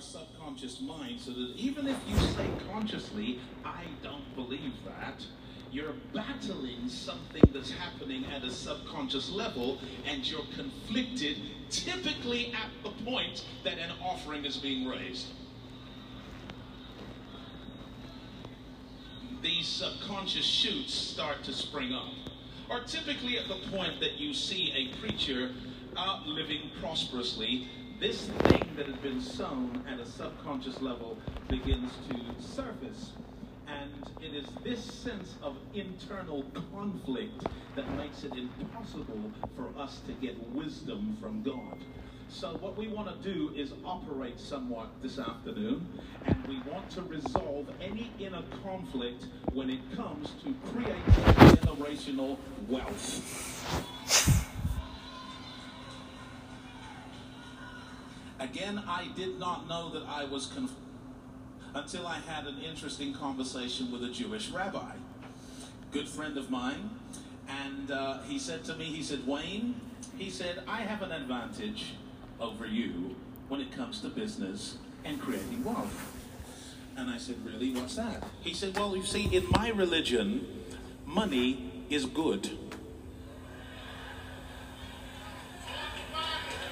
our subconscious mind so that even if you say consciously, I don't believe that, you're battling something that's happening at a subconscious level and you're conflicted typically at the point that an offering is being raised. These subconscious shoots start to spring up. Or typically at the point that you see a preacher uh, out living prosperously, this thing that has been sown at a subconscious level begins to surface. And it is this sense of internal conflict that makes it impossible for us to get wisdom from God. So what we want to do is operate somewhat this afternoon, and we want to resolve any inner conflict when it comes to creating generational wealth. Again, I did not know that I was confused until I had an interesting conversation with a Jewish rabbi, good friend of mine, and uh, he said to me, he said, Wayne, he said, I have an advantage over you when it comes to business and creating wealth. And I said, really, what's that? He said, well, you see, in my religion, money is good.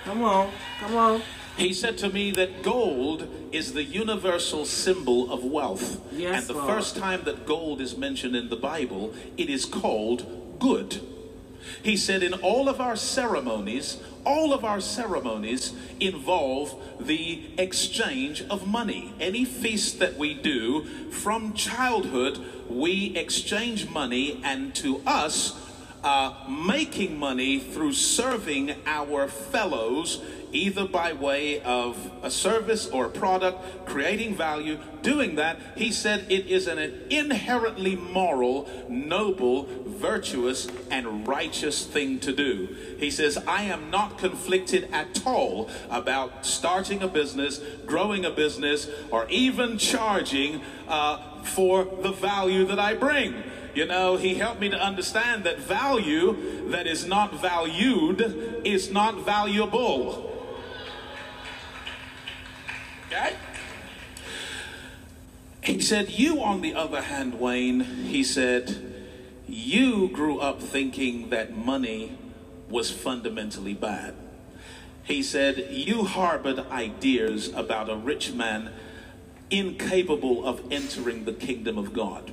Come on, come on. He said to me that gold is the universal symbol of wealth. Yes, and the Lord. first time that gold is mentioned in the Bible, it is called good. He said, in all of our ceremonies, all of our ceremonies involve the exchange of money. Any feast that we do from childhood, we exchange money, and to us, uh, making money through serving our fellows either by way of a service or a product, creating value, doing that, he said it is an inherently moral, noble, virtuous, and righteous thing to do. He says, I am not conflicted at all about starting a business, growing a business, or even charging uh, for the value that I bring. You know, he helped me to understand that value that is not valued is not valuable. Okay? He said, You, on the other hand, Wayne, he said, you grew up thinking that money was fundamentally bad. He said, You harbored ideas about a rich man incapable of entering the kingdom of God.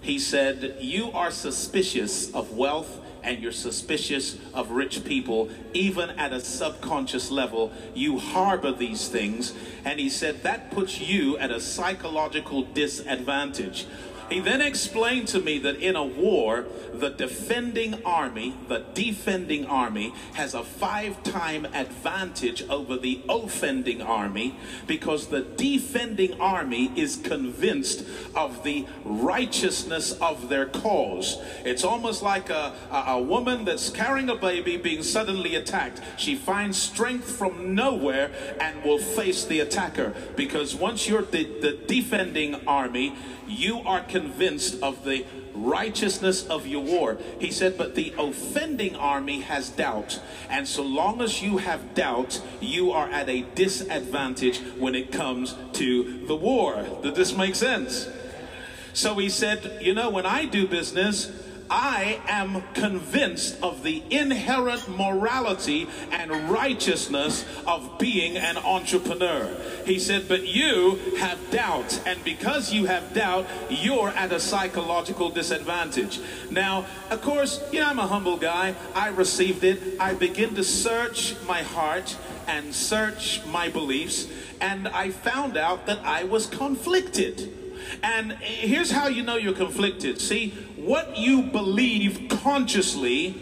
He said, You are suspicious of wealth and you're suspicious of rich people, even at a subconscious level. You harbor these things. And he said, That puts you at a psychological disadvantage. He then explained to me that in a war, the defending army, the defending army, has a five time advantage over the offending army because the defending army is convinced of the righteousness of their cause. It's almost like a, a, a woman that's carrying a baby being suddenly attacked. She finds strength from nowhere and will face the attacker because once you're the, the defending army, you are convinced of the righteousness of your war. He said, but the offending army has doubt. And so long as you have doubt, you are at a disadvantage when it comes to the war. Did this make sense? So he said, you know, when I do business, I am convinced of the inherent morality and righteousness of being an entrepreneur. He said, but you have doubt. And because you have doubt, you're at a psychological disadvantage. Now, of course, you know, I'm a humble guy. I received it. I begin to search my heart and search my beliefs. And I found out that I was conflicted. And here's how you know you're conflicted. See, what you believe consciously,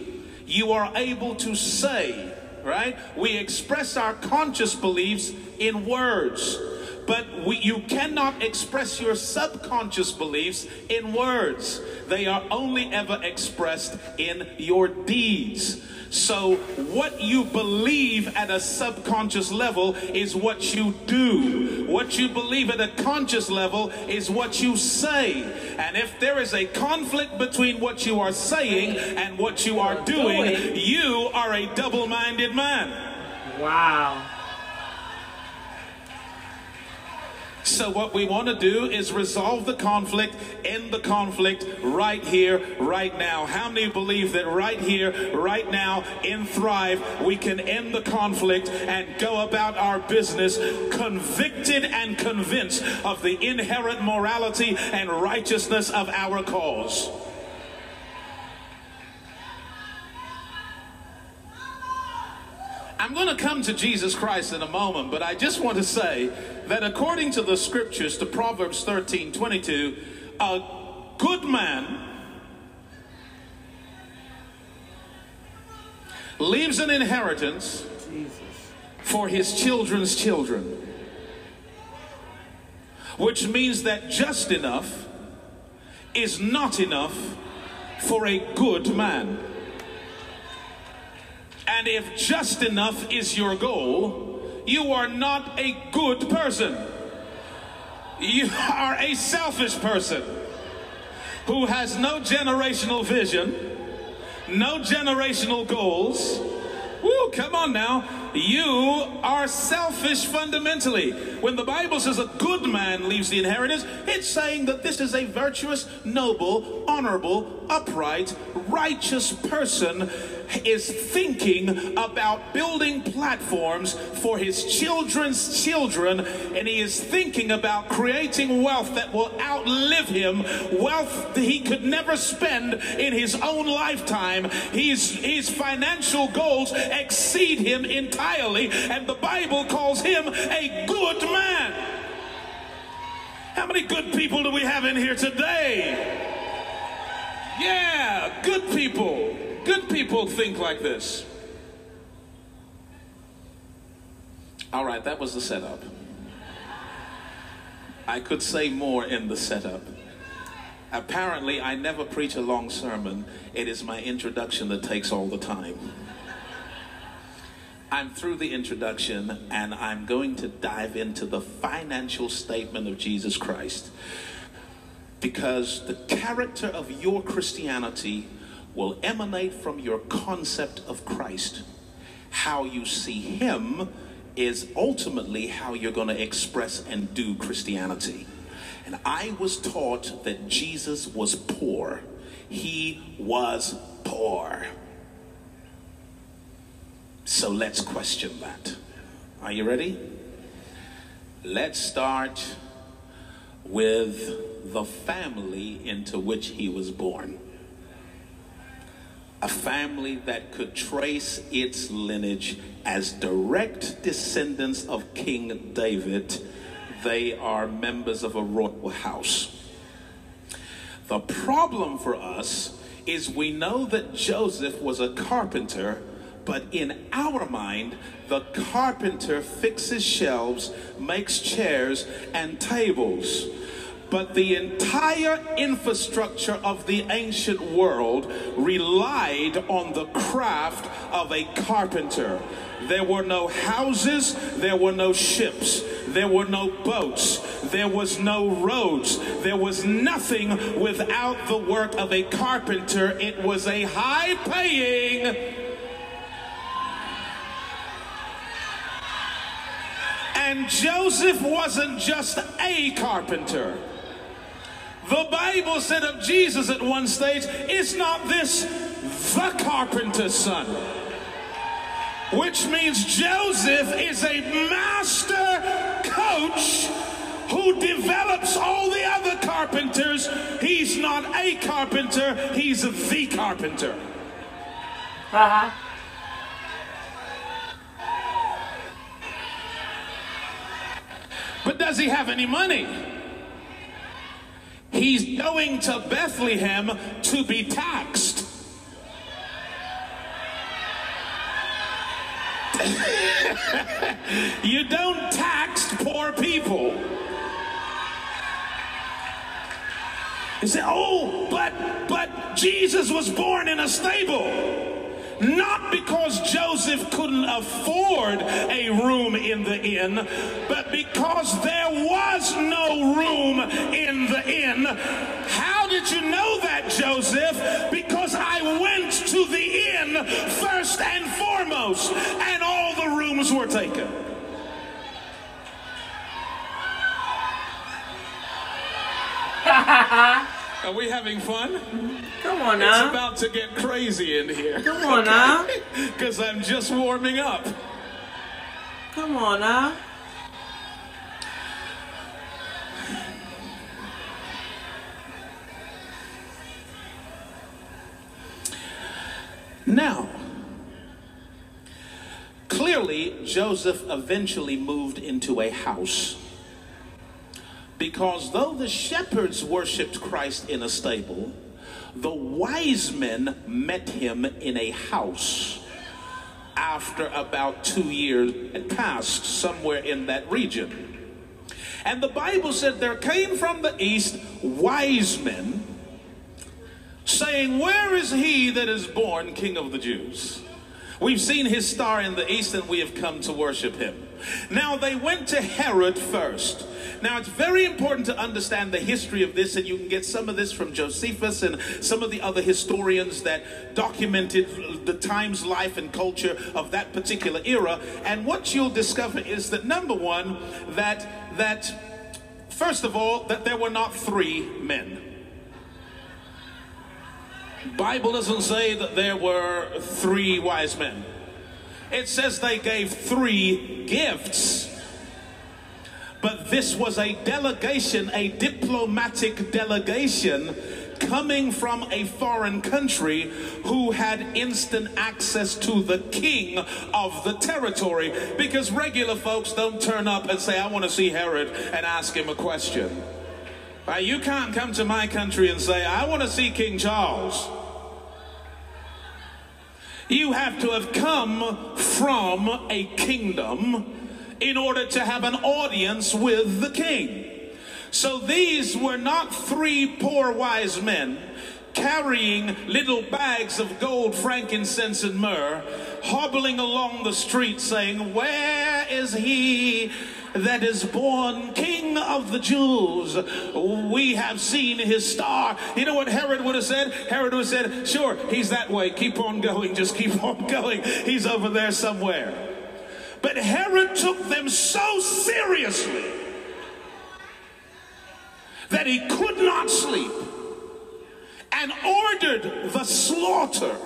you are able to say, right? We express our conscious beliefs in words, but we, you cannot express your subconscious beliefs in words. They are only ever expressed in your deeds. So, what you believe at a subconscious level is what you do. What you believe at a conscious level is what you say. And if there is a conflict between what you are saying and what you are doing, you are a double minded man. Wow. So, what we want to do is resolve the conflict, end the conflict right here, right now. How many believe that right here, right now, in Thrive, we can end the conflict and go about our business convicted and convinced of the inherent morality and righteousness of our cause? I'm going to come to Jesus Christ in a moment, but I just want to say that according to the scriptures, to Proverbs 13 22, a good man leaves an inheritance for his children's children, which means that just enough is not enough for a good man. And if just enough is your goal, you are not a good person. You are a selfish person who has no generational vision, no generational goals. Woo, come on now. You are selfish fundamentally. When the Bible says a good man leaves the inheritance, it's saying that this is a virtuous, noble, honorable, upright, righteous person is thinking about building platforms for his children's children, and he is thinking about creating wealth that will outlive him, wealth that he could never spend in his own lifetime. His, his financial goals exceed him entirely, and the Bible calls him a good man. How many good people do we have in here today? Yeah, good people. Good people think like this. All right, that was the setup. I could say more in the setup. Apparently, I never preach a long sermon. It is my introduction that takes all the time. I'm through the introduction and I'm going to dive into the financial statement of Jesus Christ. Because the character of your Christianity will emanate from your concept of Christ. How you see Him is ultimately how you're going to express and do Christianity. And I was taught that Jesus was poor. He was poor. So let's question that. Are you ready? Let's start with the family into which he was born a family that could trace its lineage as direct descendants of King David. They are members of a royal house. The problem for us is we know that Joseph was a carpenter, but in our mind, the carpenter fixes shelves, makes chairs and tables but the entire infrastructure of the ancient world relied on the craft of a carpenter. There were no houses, there were no ships, there were no boats, there was no roads, there was nothing without the work of a carpenter. It was a high paying And Joseph wasn't just a carpenter. The Bible said of Jesus at one stage, it's not this the carpenter's son? Which means Joseph is a master coach who develops all the other carpenters. He's not a carpenter, he's the carpenter. Uh-huh. But does he have any money? He's going to Bethlehem to be taxed. you don't tax poor people. You say, oh, but but Jesus was born in a stable. Not because Joseph couldn't afford a room in the inn, but because there was no room in the inn. How did you know that, Joseph? Because I went to the inn first and foremost, and all the rooms were taken. Are we having fun? Come on now. It's about to get crazy in here. Come on now. Because I'm just warming up. Come on now. Now, clearly, Joseph eventually moved into a house. Because though the shepherds worshiped Christ in a stable, the wise men met him in a house after about two years had passed, somewhere in that region. And the Bible said there came from the east wise men saying, Where is he that is born King of the Jews? We've seen his star in the east and we have come to worship him. Now they went to Herod first. Now it's very important to understand the history of this, and you can get some of this from Josephus and some of the other historians that documented the times, life, and culture of that particular era. And what you'll discover is that number one, that that first of all, that there were not three men. Bible doesn't say that there were three wise men. It says they gave three gifts. But this was a delegation, a diplomatic delegation coming from a foreign country who had instant access to the king of the territory. Because regular folks don't turn up and say, I want to see Herod and ask him a question. Uh, you can't come to my country and say, I want to see King Charles. You have to have come from a kingdom in order to have an audience with the king. So these were not three poor wise men carrying little bags of gold, frankincense, and myrrh, hobbling along the street saying, Where is he? That is born King of the Jews. We have seen his star. You know what Herod would have said? Herod would have said, Sure, he's that way. Keep on going. Just keep on going. He's over there somewhere. But Herod took them so seriously that he could not sleep and ordered the slaughter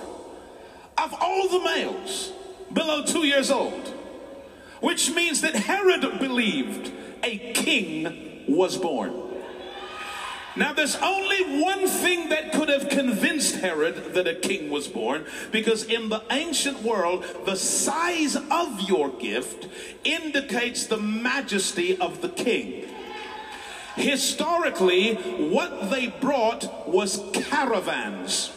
of all the males below two years old which means that Herod believed a king was born. Now, there's only one thing that could have convinced Herod that a king was born, because in the ancient world, the size of your gift indicates the majesty of the king. Historically, what they brought was caravans,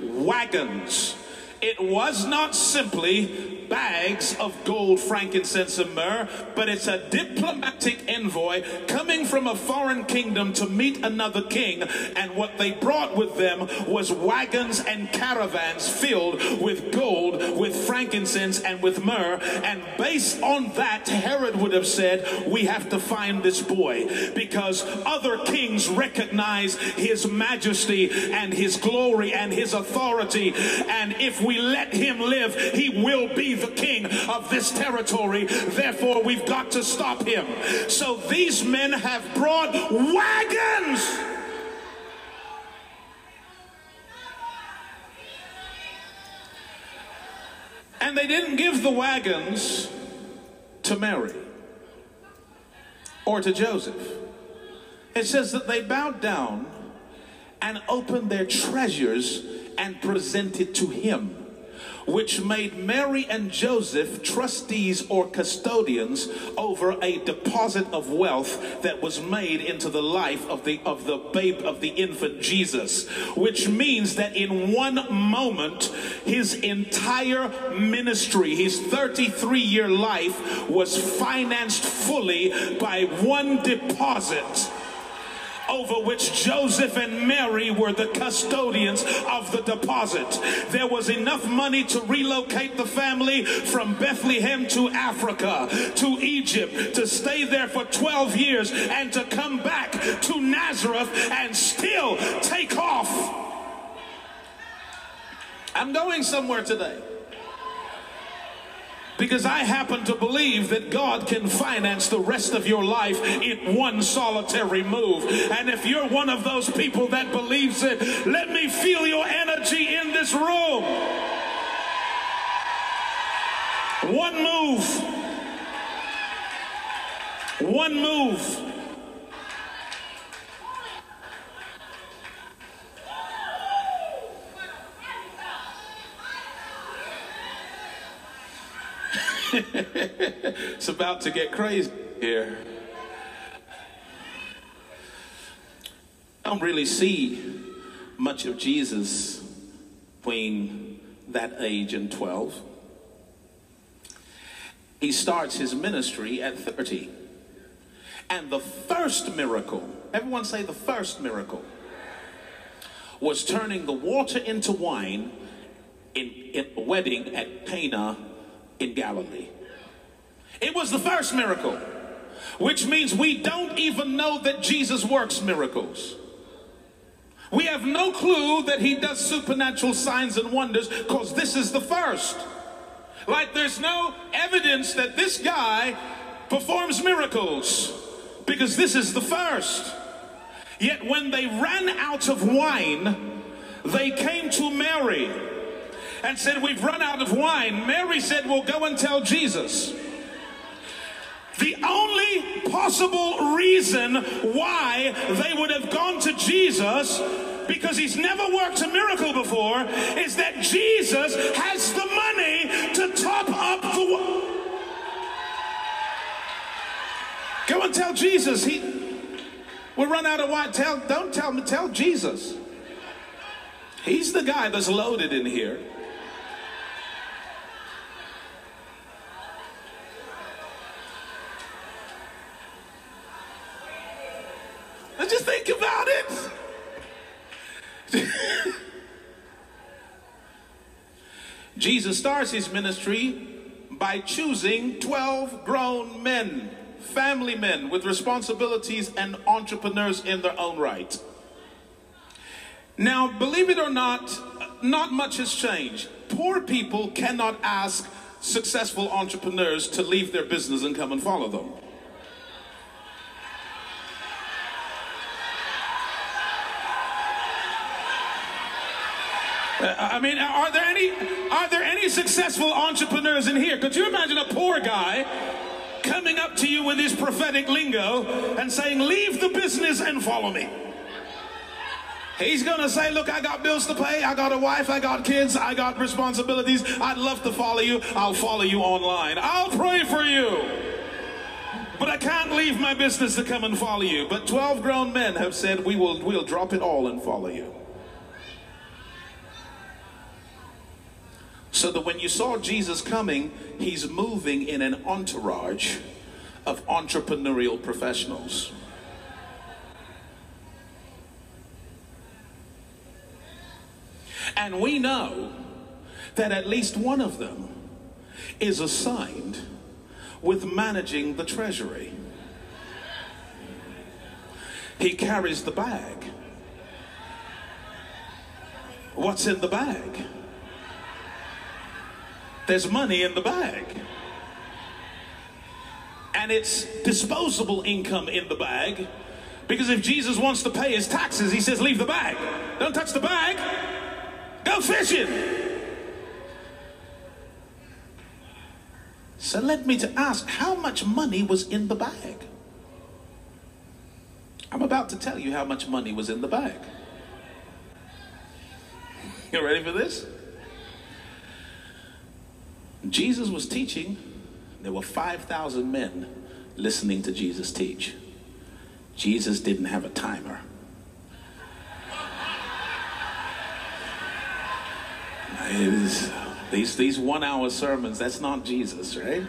wagons, it was not simply bags of gold, frankincense, and myrrh, but it's a diplomatic envoy coming from a foreign kingdom to meet another king. And what they brought with them was wagons and caravans filled with gold, with frankincense, and with myrrh. And based on that, Herod would have said, We have to find this boy because other kings recognize his majesty and his glory and his authority. And if we let him live, he will be the king of this territory. Therefore, we've got to stop him. So these men have brought wagons. And they didn't give the wagons to Mary or to Joseph. It says that they bowed down and opened their treasures and presented to him which made Mary and Joseph trustees or custodians over a deposit of wealth that was made into the life of the of the babe of the infant Jesus which means that in one moment his entire ministry his 33 year life was financed fully by one deposit over which Joseph and Mary were the custodians of the deposit. There was enough money to relocate the family from Bethlehem to Africa, to Egypt, to stay there for 12 years and to come back to Nazareth and still take off. I'm going somewhere today. Because I happen to believe that God can finance the rest of your life in one solitary move. And if you're one of those people that believes it, let me feel your energy in this room. One move. One move. it's about to get crazy here. I don't really see much of Jesus between that age and 12. He starts his ministry at 30. And the first miracle, everyone say the first miracle, was turning the water into wine in, in a wedding at Cana in Galilee. It was the first miracle, which means we don't even know that Jesus works miracles. We have no clue that he does supernatural signs and wonders because this is the first. Like there's no evidence that this guy performs miracles because this is the first. Yet when they ran out of wine, they came to Mary and said, We've run out of wine. Mary said, Well, go and tell Jesus. The only possible reason why they would have gone to Jesus, because he's never worked a miracle before, is that Jesus has the money to top up the. Go and tell Jesus. He we run out of wine. Tell, don't tell me, tell Jesus. He's the guy that's loaded in here. just think about it. Jesus starts his ministry by choosing 12 grown men, family men with responsibilities and entrepreneurs in their own right. Now, believe it or not, not much has changed. Poor people cannot ask successful entrepreneurs to leave their business and come and follow them. I mean, are there any are there any successful entrepreneurs in here? Could you imagine a poor guy coming up to you with his prophetic lingo and saying, "Leave the business and follow me"? He's going to say, Look, I got bills to pay. I got a wife. I got kids. I got responsibilities. I'd love to follow you. I'll follow you online. I'll pray for you. But I can't leave my business to come and follow you. But 12 grown men have said, We will we'll drop it all and follow you. So that when you saw Jesus coming, he's moving in an entourage of entrepreneurial professionals. And we know that at least one of them is assigned with managing the treasury. He carries the bag. What's in the bag? There's money in the bag. And it's disposable income in the bag. Because if Jesus wants to pay his taxes, he says, leave the bag. Don't touch the bag. Go fishing. So led me to ask, how much money was in the bag? I'm about to tell you how much money was in the bag. You ready for this? Jesus was teaching, there were 5,000 men listening to Jesus teach. Jesus didn't have a timer. Was, these, these one hour sermons, that's not Jesus, right?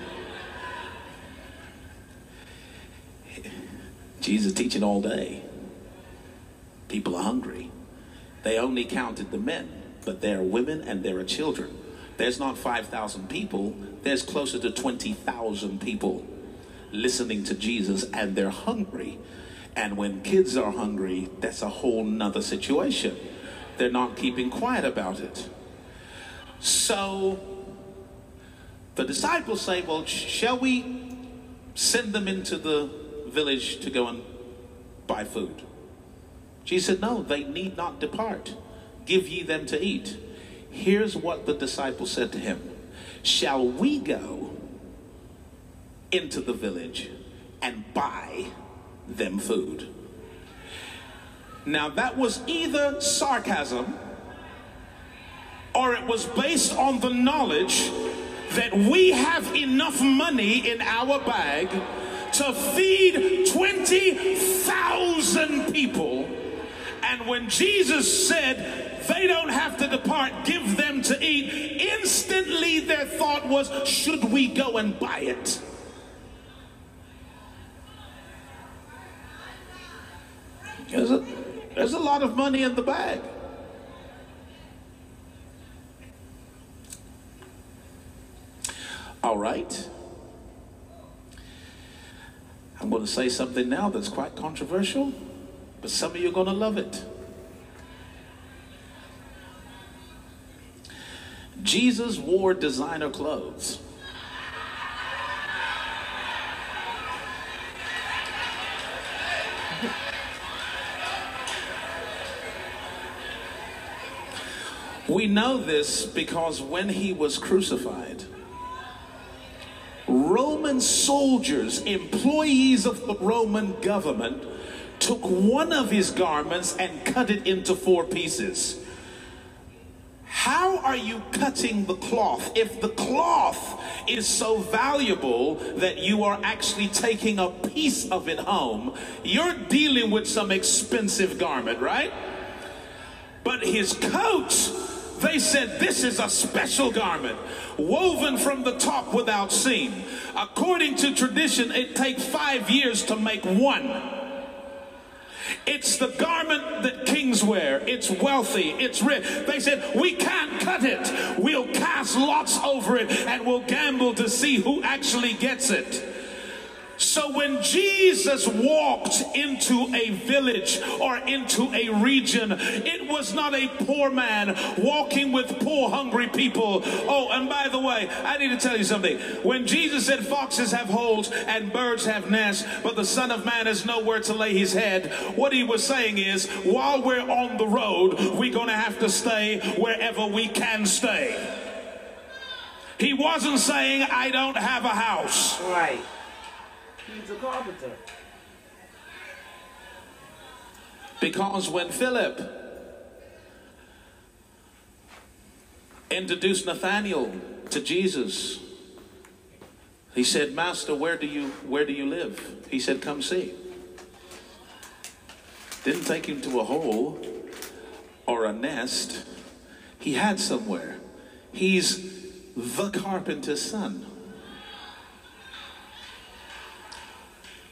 Jesus teaching all day. People are hungry. They only counted the men, but there are women and there are children. There's not 5,000 people, there's closer to 20,000 people listening to Jesus and they're hungry. And when kids are hungry, that's a whole nother situation. They're not keeping quiet about it. So The disciples say, Well, shall we send them into the village to go and buy food? Jesus said, No, they need not depart. Give ye them to eat. Here's what the disciples said to him Shall we go into the village and buy them food? Now, that was either sarcasm or it was based on the knowledge that we have enough money in our bag to feed 20,000 people. And when Jesus said, they don't have to depart, give them to eat, instantly their thought was, should we go and buy it? There's a, there's a lot of money in the bag. All right. I'm going to say something now that's quite controversial, but some of you are going to love it. Jesus wore designer clothes. We know this because when he was crucified, Roman soldiers, employees of the Roman government, took one of his garments and cut it into four pieces. Are you cutting the cloth if the cloth is so valuable that you are actually taking a piece of it home? You're dealing with some expensive garment, right? But his coat they said, This is a special garment, woven from the top without seam. According to tradition, it takes five years to make one. It's the garment that kings wear. It's wealthy. It's rich. They said, We can't cut it. We'll cast lots over it and we'll gamble to see who actually gets it. So when Jesus walked into a village or into a region, it was not a poor man walking with poor, hungry people. Oh, and by the way, I need to tell you something. When Jesus said foxes have holes and birds have nests, but the Son of Man has nowhere to lay his head, what he was saying is, while we're on the road, we're going to have to stay wherever we can stay. He wasn't saying, I don't have a house. Right. He's a carpenter. Because when Philip introduced Nathanael to Jesus, he said, Master, where do you where do you live? He said, Come see. Didn't take him to a hole or a nest. He had somewhere. He's the carpenter's son.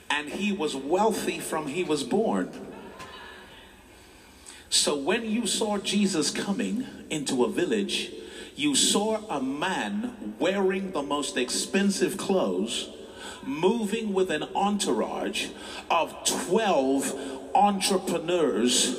And he was wealthy from he was born. So when you saw Jesus coming into a village, you saw a man wearing the most expensive clothes, moving with an entourage of 12 entrepreneurs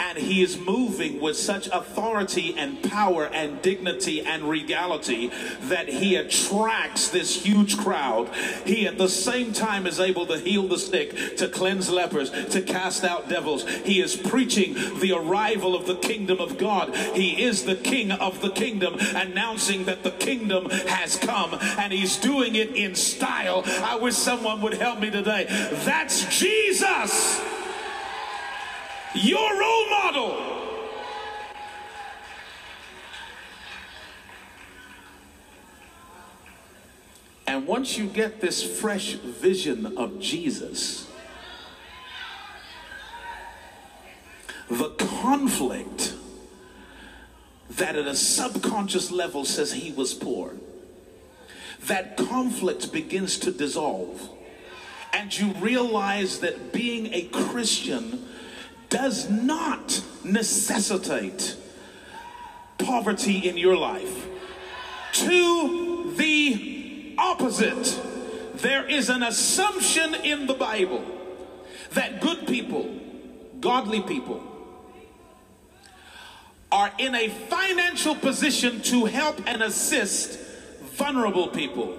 and he is moving with such authority and power and dignity and regality that he attracts this huge crowd. He at the same time is able to heal the sick, to cleanse lepers, to cast out devils. He is preaching the arrival of the kingdom of God. He is the king of the kingdom, announcing that the kingdom has come and he's doing it in style. I wish someone would help me today. That's Jesus your role model. And once you get this fresh vision of Jesus, the conflict that at a subconscious level says he was poor, that conflict begins to dissolve. And you realize that being a Christian does not necessitate poverty in your life. To the opposite, there is an assumption in the Bible that good people, godly people, are in a financial position to help and assist vulnerable people,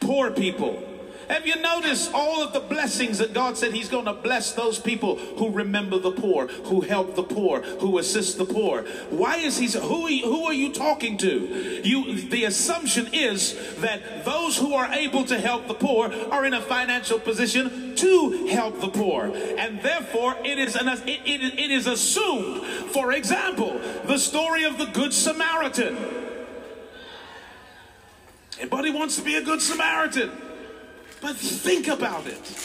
poor people. Have you noticed all of the blessings that God said He's going to bless those people who remember the poor, who help the poor, who assist the poor? Why is He? Who who are you talking to? You. The assumption is that those who are able to help the poor are in a financial position to help the poor, and therefore it is an, it, it, it is assumed. For example, the story of the Good Samaritan. Anybody wants to be a good Samaritan? But think about it.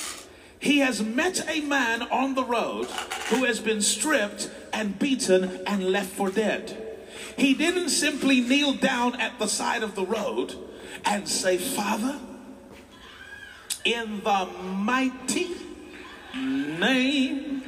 He has met a man on the road who has been stripped and beaten and left for dead. He didn't simply kneel down at the side of the road and say, Father, in the mighty name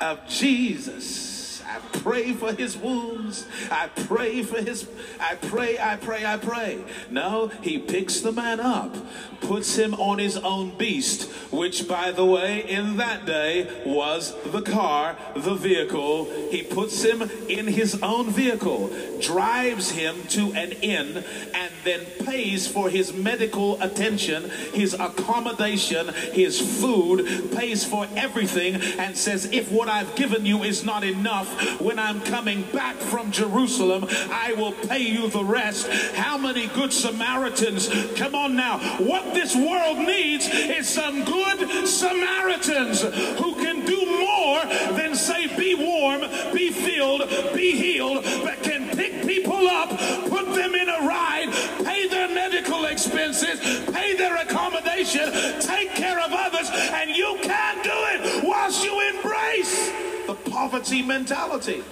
of Jesus. I pray for his wounds. I pray for his, I pray, I pray, I pray. No, he picks the man up, puts him on his own beast, which, by the way, in that day was the car, the vehicle. He puts him in his own vehicle, drives him to an inn, and then pays for his medical attention, his accommodation, his food, pays for everything, and says, If what I've given you is not enough, when I'm coming back from Jerusalem, I will pay you the rest. How many good Samaritans? Come on now. What this world needs is some good Samaritans who can do more than say, be warm, be filled, be healed, but can pick people up, put them in a ride, pay their medical expenses, pay their accommodation, take care of others, and you can do it whilst you embrace poverty mentality.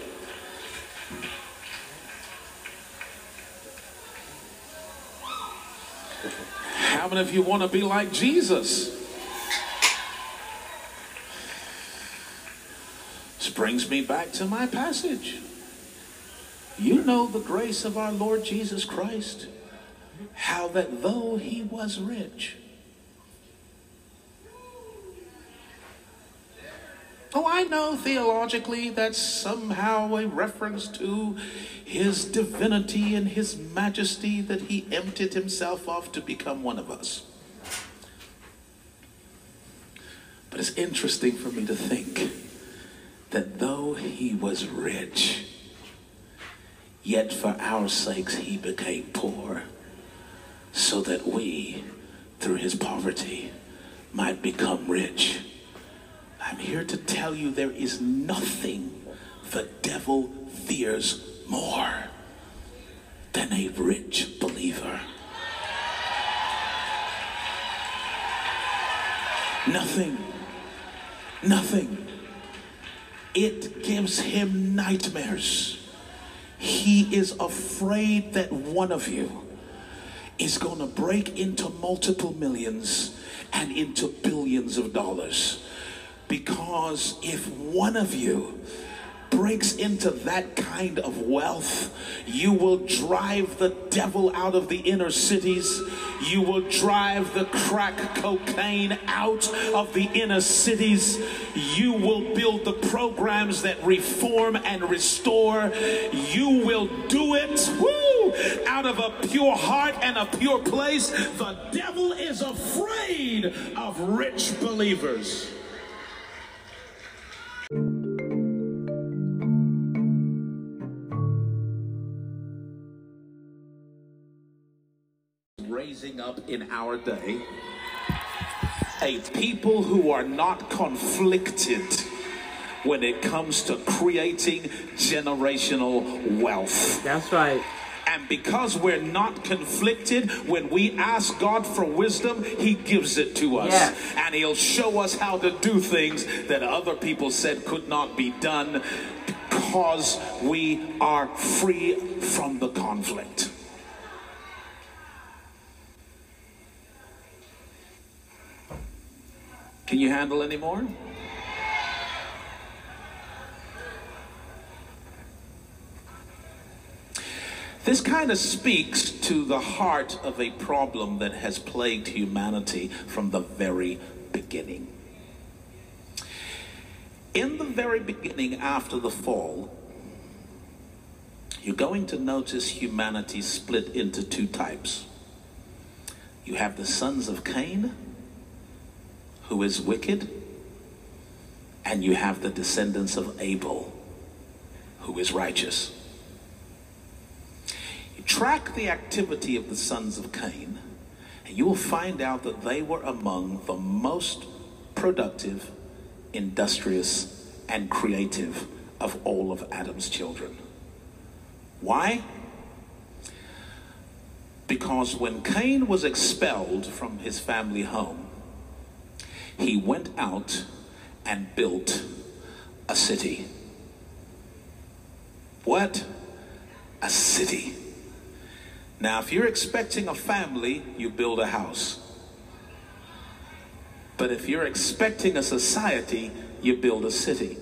How many of you want to be like Jesus? This brings me back to my passage. You know the grace of our Lord Jesus Christ, how that though he was rich, Oh, I know theologically that's somehow a reference to his divinity and his majesty that he emptied himself off to become one of us. But it's interesting for me to think that though he was rich, yet for our sakes he became poor, so that we, through his poverty, might become rich. I'm here to tell you there is nothing the devil fears more than a rich believer. Nothing. Nothing. It gives him nightmares. He is afraid that one of you is going to break into multiple millions and into billions of dollars. Because if one of you breaks into that kind of wealth, you will drive the devil out of the inner cities. You will drive the crack cocaine out of the inner cities. You will build the programs that reform and restore. You will do it woo, out of a pure heart and a pure place. The devil is afraid of rich believers. Raising up in our day a people who are not conflicted when it comes to creating generational wealth. That's right. And because we're not conflicted, when we ask God for wisdom, He gives it to us. Yes. And He'll show us how to do things that other people said could not be done because we are free from the conflict. Can you handle any more? This kind of speaks to the heart of a problem that has plagued humanity from the very beginning. In the very beginning, after the fall, you're going to notice humanity split into two types. You have the sons of Cain, who is wicked, and you have the descendants of Abel, who is righteous. Track the activity of the sons of Cain, and you will find out that they were among the most productive, industrious, and creative of all of Adam's children. Why? Because when Cain was expelled from his family home, he went out and built a city. What? A city. Now, if you're expecting a family, you build a house. But if you're expecting a society, you build a city.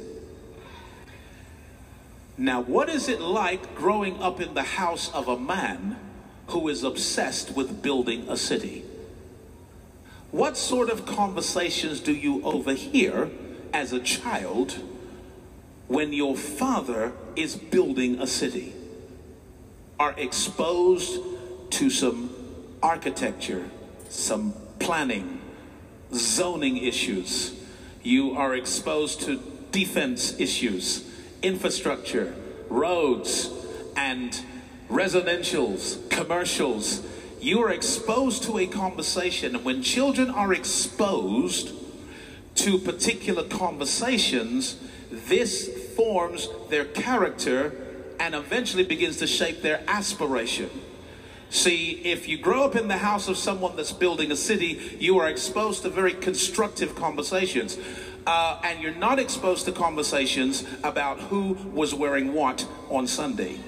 Now, what is it like growing up in the house of a man who is obsessed with building a city? What sort of conversations do you overhear as a child when your father is building a city? Are exposed to some architecture, some planning, zoning issues. You are exposed to defense issues, infrastructure, roads, and residentials, commercials. You are exposed to a conversation. And when children are exposed to particular conversations, this forms their character and eventually begins to shape their aspiration. See, if you grow up in the house of someone that's building a city, you are exposed to very constructive conversations. Uh, and you're not exposed to conversations about who was wearing what on Sunday.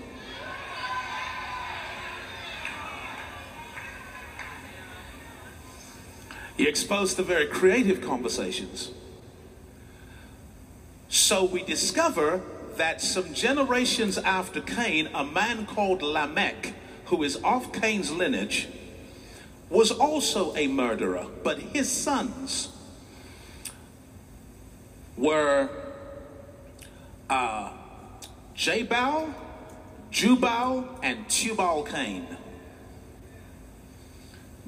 You're exposed to very creative conversations. So we discover that some generations after Cain, a man called Lamech, who is of Cain's lineage, was also a murderer, but his sons were uh, Jabal, Jubal, and Tubal Cain.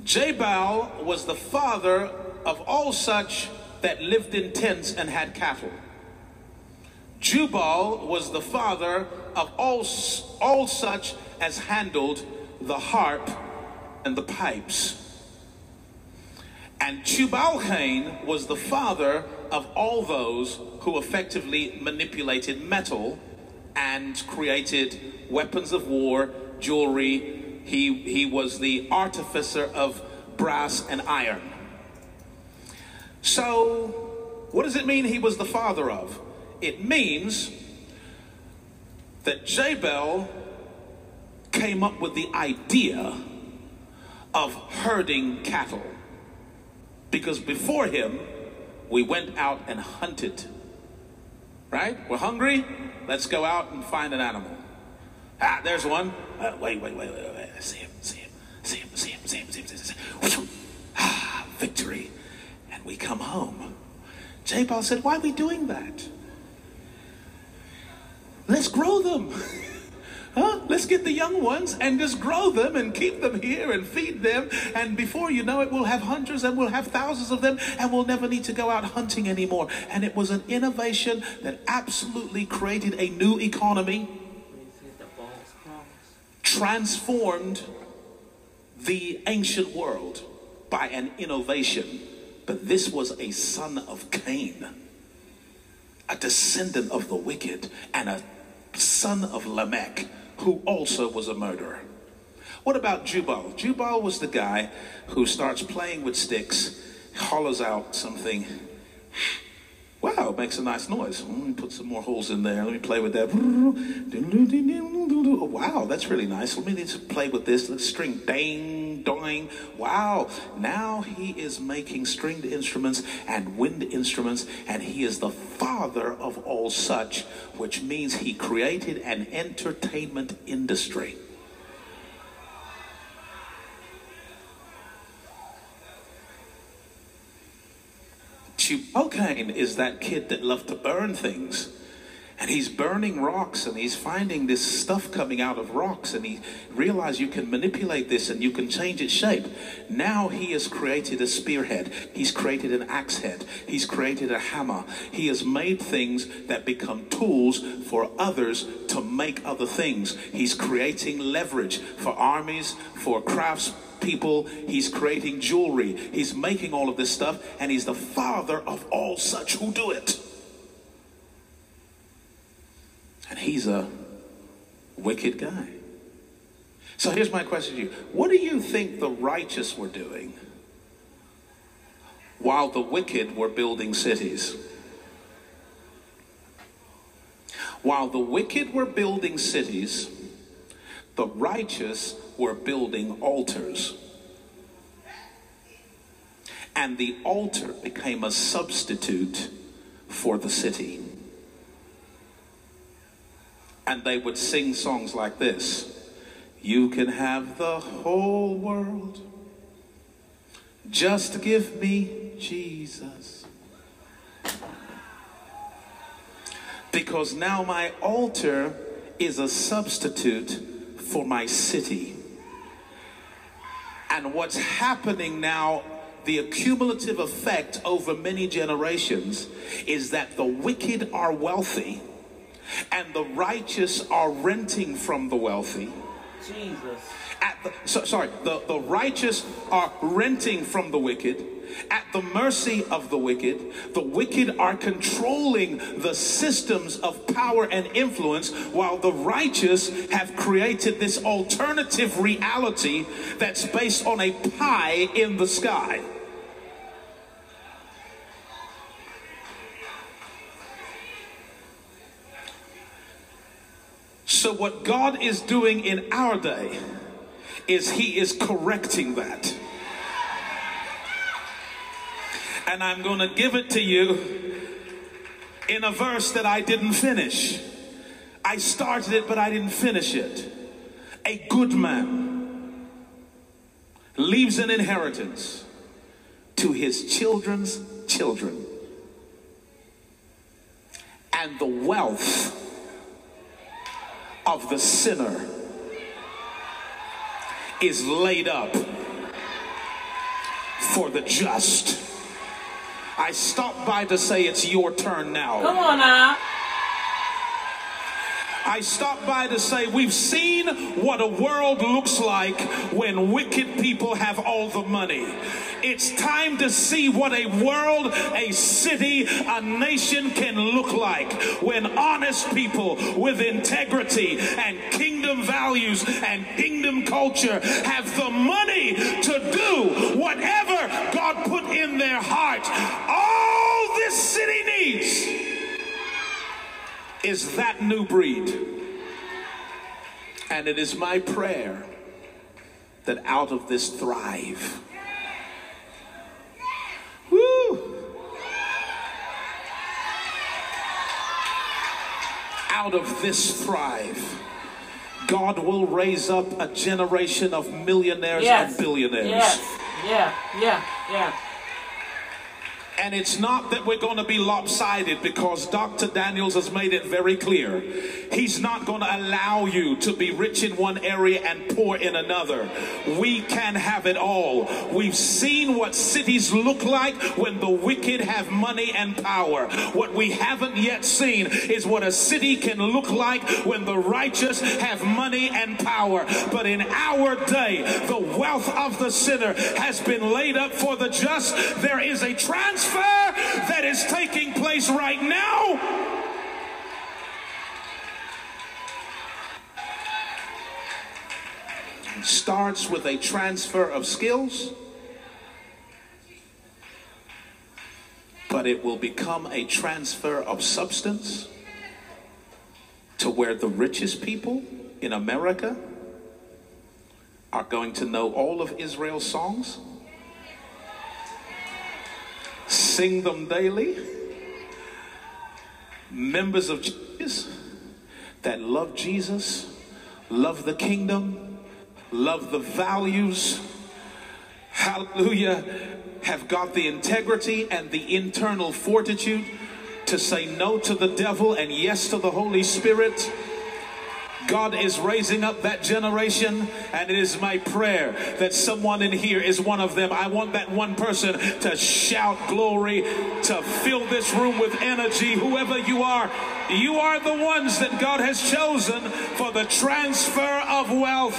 Jabal was the father of all such that lived in tents and had cattle. Jubal was the father of all, all such as handled the harp and the pipes. And Tubal-Cain was the father of all those who effectively manipulated metal and created weapons of war, jewelry. He, he was the artificer of brass and iron. So, what does it mean he was the father of? It means that Jabal came up with the idea of herding cattle. Because before him, we went out and hunted. Right? We're hungry? Let's go out and find an animal. Ah, there's one. Uh, wait, wait, wait, wait, wait. See him, see him, see him, see him, see him, see him, see him. Ah, victory. And we come home. Jabal said, Why are we doing that? Let's grow them. Huh? Let's get the young ones and just grow them and keep them here and feed them. And before you know it, we'll have hundreds and we'll have thousands of them and we'll never need to go out hunting anymore. And it was an innovation that absolutely created a new economy, transformed the ancient world by an innovation. But this was a son of Cain, a descendant of the wicked, and a son of Lamech who also was a murderer. What about Jubal? Jubal was the guy who starts playing with sticks, hollows out something. Wow, it makes a nice noise. Mm, let me put some more holes in there. Let me play with that. Wow, that's really nice. Let me play with this. Let's string ding, doing. Wow, now he is making stringed instruments and wind instruments, and he is the father of all such, which means he created an entertainment industry. Tubal-Cain is that kid that loved to burn things. And he's burning rocks and he's finding this stuff coming out of rocks and he realized you can manipulate this and you can change its shape. Now he has created a spearhead. He's created an axe head. He's created a hammer. He has made things that become tools for others to make other things. He's creating leverage for armies, for crafts people. He's creating jewelry. He's making all of this stuff and he's the father of all such who do it. And he's a wicked guy. So here's my question to you What do you think the righteous were doing while the wicked were building cities? While the wicked were building cities, the righteous were building altars. And the altar became a substitute for the city and they would sing songs like this You can have the whole world, just give me Jesus. Because now my altar is a substitute for my city. And what's happening now, the accumulative effect over many generations, is that the wicked are wealthy and the righteous are renting from the wealthy. Jesus. At the, so, sorry, the, the righteous are renting from the wicked. At the mercy of the wicked, the wicked are controlling the systems of power and influence, while the righteous have created this alternative reality that's based on a pie in the sky. So, what God is doing in our day is He is correcting that. And I'm going to give it to you in a verse that I didn't finish. I started it, but I didn't finish it. A good man leaves an inheritance to his children's children, and the wealth of the sinner is laid up for the just. I stopped by to say it's your turn now. Come on now. I stop by to say we've seen what a world looks like when wicked people have all the money. It's time to see what a world, a city, a nation can look like when honest people with integrity and kingdom values and kingdom culture have the money to do whatever God put in their heart. All this city needs is that new breed. And it is my prayer that out of this thrive. Woo! Out of this thrive. God will raise up a generation of millionaires Yes. and billionaires. Yes. Yeah. Yeah. Yeah. And it's not that we're going to be lopsided because Dr. Daniels has made it very clear. He's not going to allow you to be rich in one area and poor in another. We can have it all. We've seen what cities look like when the wicked have money and power. What we haven't yet seen is what a city can look like when the righteous have money and power. But in our day, the wealth of the sinner has been laid up for the just. There is a transfer that is taking place right now. Starts with a transfer of skills, but it will become a transfer of substance to where the richest people in America are going to know all of Israel's songs, sing them daily. Members of Jesus that love Jesus, love the kingdom, love the values, hallelujah, have got the integrity and the internal fortitude to say no to the devil and yes to the Holy Spirit. God is raising up that generation, and it is my prayer that someone in here is one of them. I want that one person to shout glory, to fill this room with energy. Whoever you are, you are the ones that God has chosen for the transfer of wealth.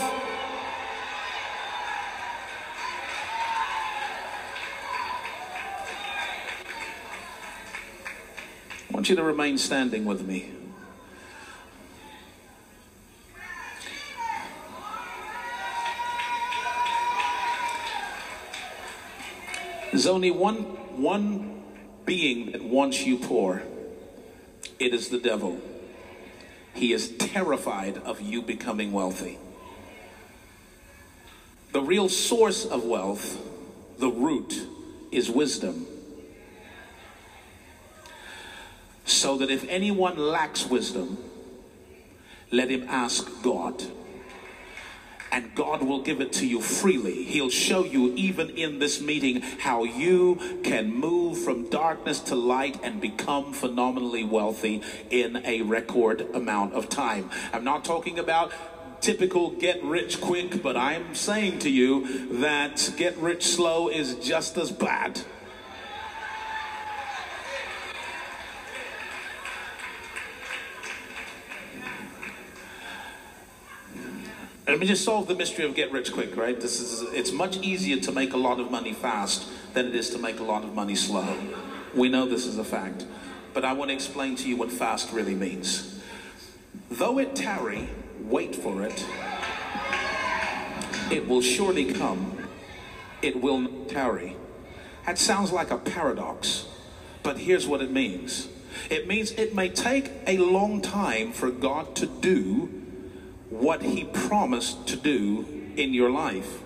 I want you to remain standing with me. There's only one, one being that wants you poor. It is the devil. He is terrified of you becoming wealthy. The real source of wealth, the root, is wisdom. So that if anyone lacks wisdom, let him ask God and God will give it to you freely. He'll show you, even in this meeting, how you can move from darkness to light and become phenomenally wealthy in a record amount of time. I'm not talking about typical get rich quick, but I'm saying to you that get rich slow is just as bad. Let me just solve the mystery of get rich quick, right? This is it's much easier to make a lot of money fast than it is to make a lot of money slow. We know this is a fact. But I want to explain to you what fast really means. Though it tarry, wait for it. It will surely come. It will not tarry. That sounds like a paradox, but here's what it means. It means it may take a long time for God to do what he promised to do in your life.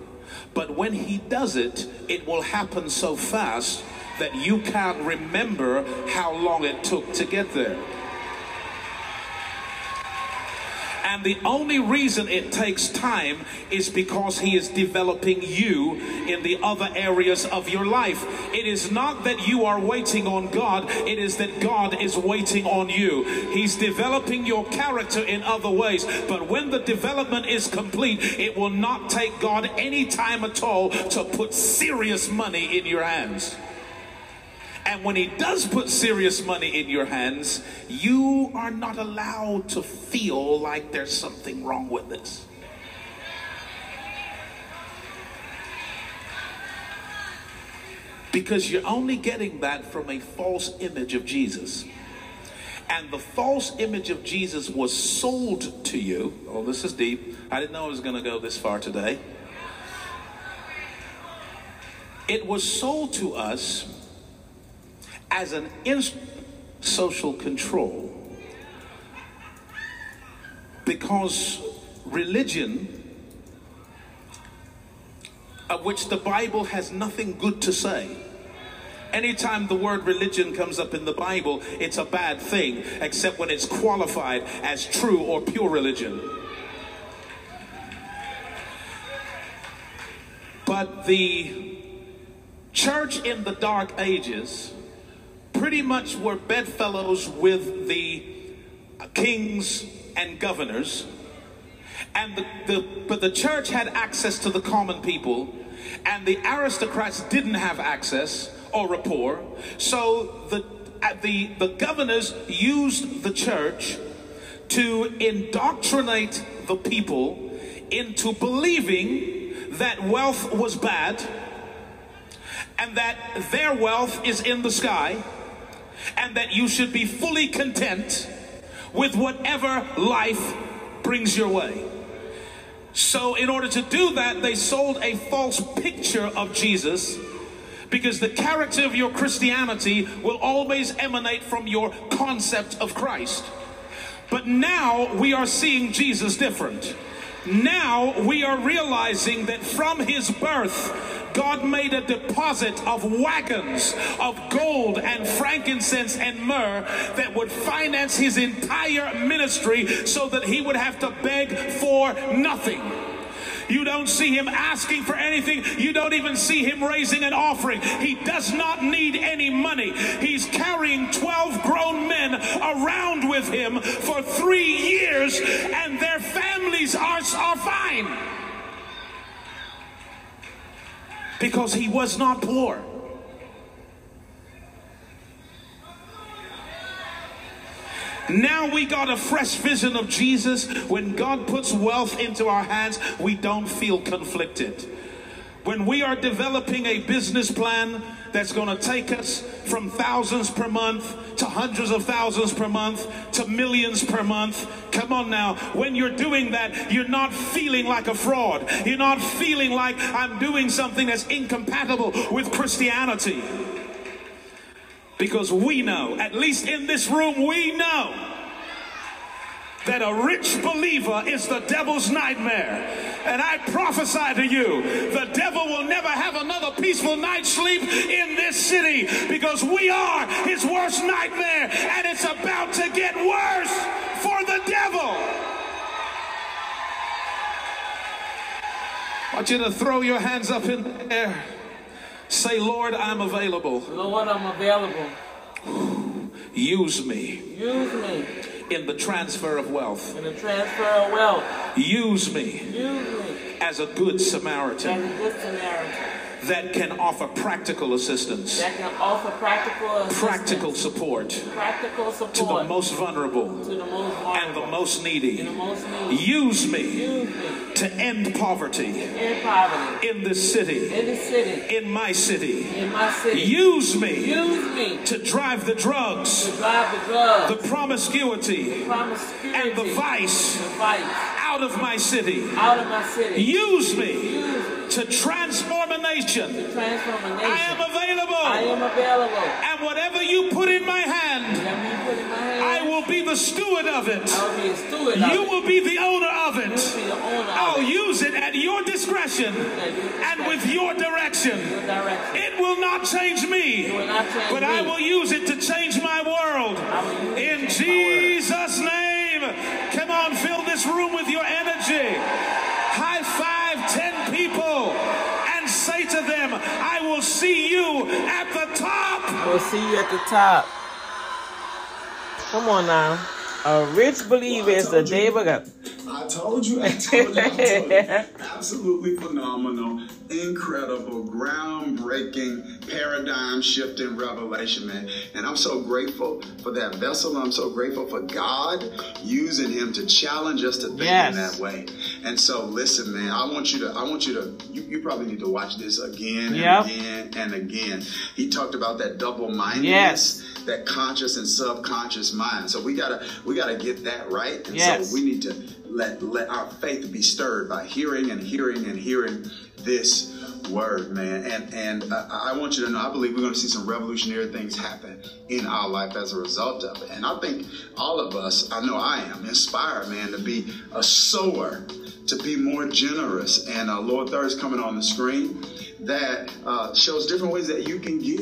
But when he does it, it will happen so fast that you can't remember how long it took to get there. And the only reason it takes time is because He is developing you in the other areas of your life. It is not that you are waiting on God, it is that God is waiting on you. He's developing your character in other ways. But when the development is complete, it will not take God any time at all to put serious money in your hands. And when he does put serious money in your hands, you are not allowed to feel like there's something wrong with this. Because you're only getting that from a false image of Jesus. And the false image of Jesus was sold to you. Oh, this is deep. I didn't know I was going to go this far today. It was sold to us as an instrument social control. Because religion of which the bible has nothing good to say. Anytime the word religion comes up in the bible it's a bad thing except when it's qualified as true or pure religion. But the church in the dark ages pretty much were bedfellows with the kings and governors. And the, the, but the church had access to the common people, and the aristocrats didn't have access or rapport. So the, the, the governors used the church to indoctrinate the people into believing that wealth was bad and that their wealth is in the sky and that you should be fully content with whatever life brings your way. So, in order to do that, they sold a false picture of Jesus because the character of your Christianity will always emanate from your concept of Christ. But now we are seeing Jesus different. Now we are realizing that from his birth, God made a deposit of wagons of gold and frankincense and myrrh that would finance his entire ministry so that he would have to beg for nothing. You don't see him asking for anything. You don't even see him raising an offering. He does not need any money. He's carrying 12 grown men around with him for three years and their families are, are fine. Because he was not poor. Now we got a fresh vision of Jesus. When God puts wealth into our hands, we don't feel conflicted. When we are developing a business plan that's going to take us from thousands per month to hundreds of thousands per month to millions per month, come on now. When you're doing that, you're not feeling like a fraud. You're not feeling like I'm doing something that's incompatible with Christianity. Because we know, at least in this room, we know that a rich believer is the devil's nightmare. And I prophesy to you, the devil will never have another peaceful night's sleep in this city because we are his worst nightmare and it's about to get worse for the devil. I want you to throw your hands up in the air. Say, Lord, I'm available. Lord, I'm available. Use me Use me in the transfer of wealth. in the transfer of wealth. Use me Use me as a good Samaritan. as a good Samaritan that can offer practical assistance, that can offer practical assistance, practical support practical to the support most vulnerable to the most and the vulnerable most and needy. the most needy. Use me Use me to end poverty in poverty in this city, in the city, in my city. in my city. Use me Use me to drive the drugs, to drive the drugs, the promiscuity, promiscuity, and the vice the vice out of my city. out of my city. Use me Use me to transform a nation. to transform a nation. I am available. I am available. And whatever you put in my hand, Whatever you put in my hand, I will be the steward of it. I will be a steward of You will be the owner of it. owner I'll of use it at your discretion and with your direction. Your direction. It will not change me, will not change but me. I will use it to change my world. I will use it to In change my world. Jesus' name. Come on, fill this room with your energy. High five 10 people and say to them, I will see you at the top. We'll see you at the top. Come on now. A rich believer is the day of God. I told you, I told you, I told you. Absolutely phenomenal, incredible, groundbreaking, paradigm shifting revelation, man. And I'm so grateful for that vessel. I'm so grateful for God using him to challenge us to think Yes. in that way. And so listen, man, I want you to, I want you to, you, you probably need to watch this again and Yep. again and again. He talked about that double mindedness Yes. That conscious and subconscious mind. So we gotta we gotta get that right. And Yes. so we need to let let our faith be stirred by hearing and hearing and hearing this word, man. And and uh, I want you to know, I believe we're going to see some revolutionary things happen in our life as a result of it. And I think all of us, I know I am inspired, man, to be a sower, to be more generous. And uh, Lord Thirst coming on the screen that uh, shows different ways that you can give.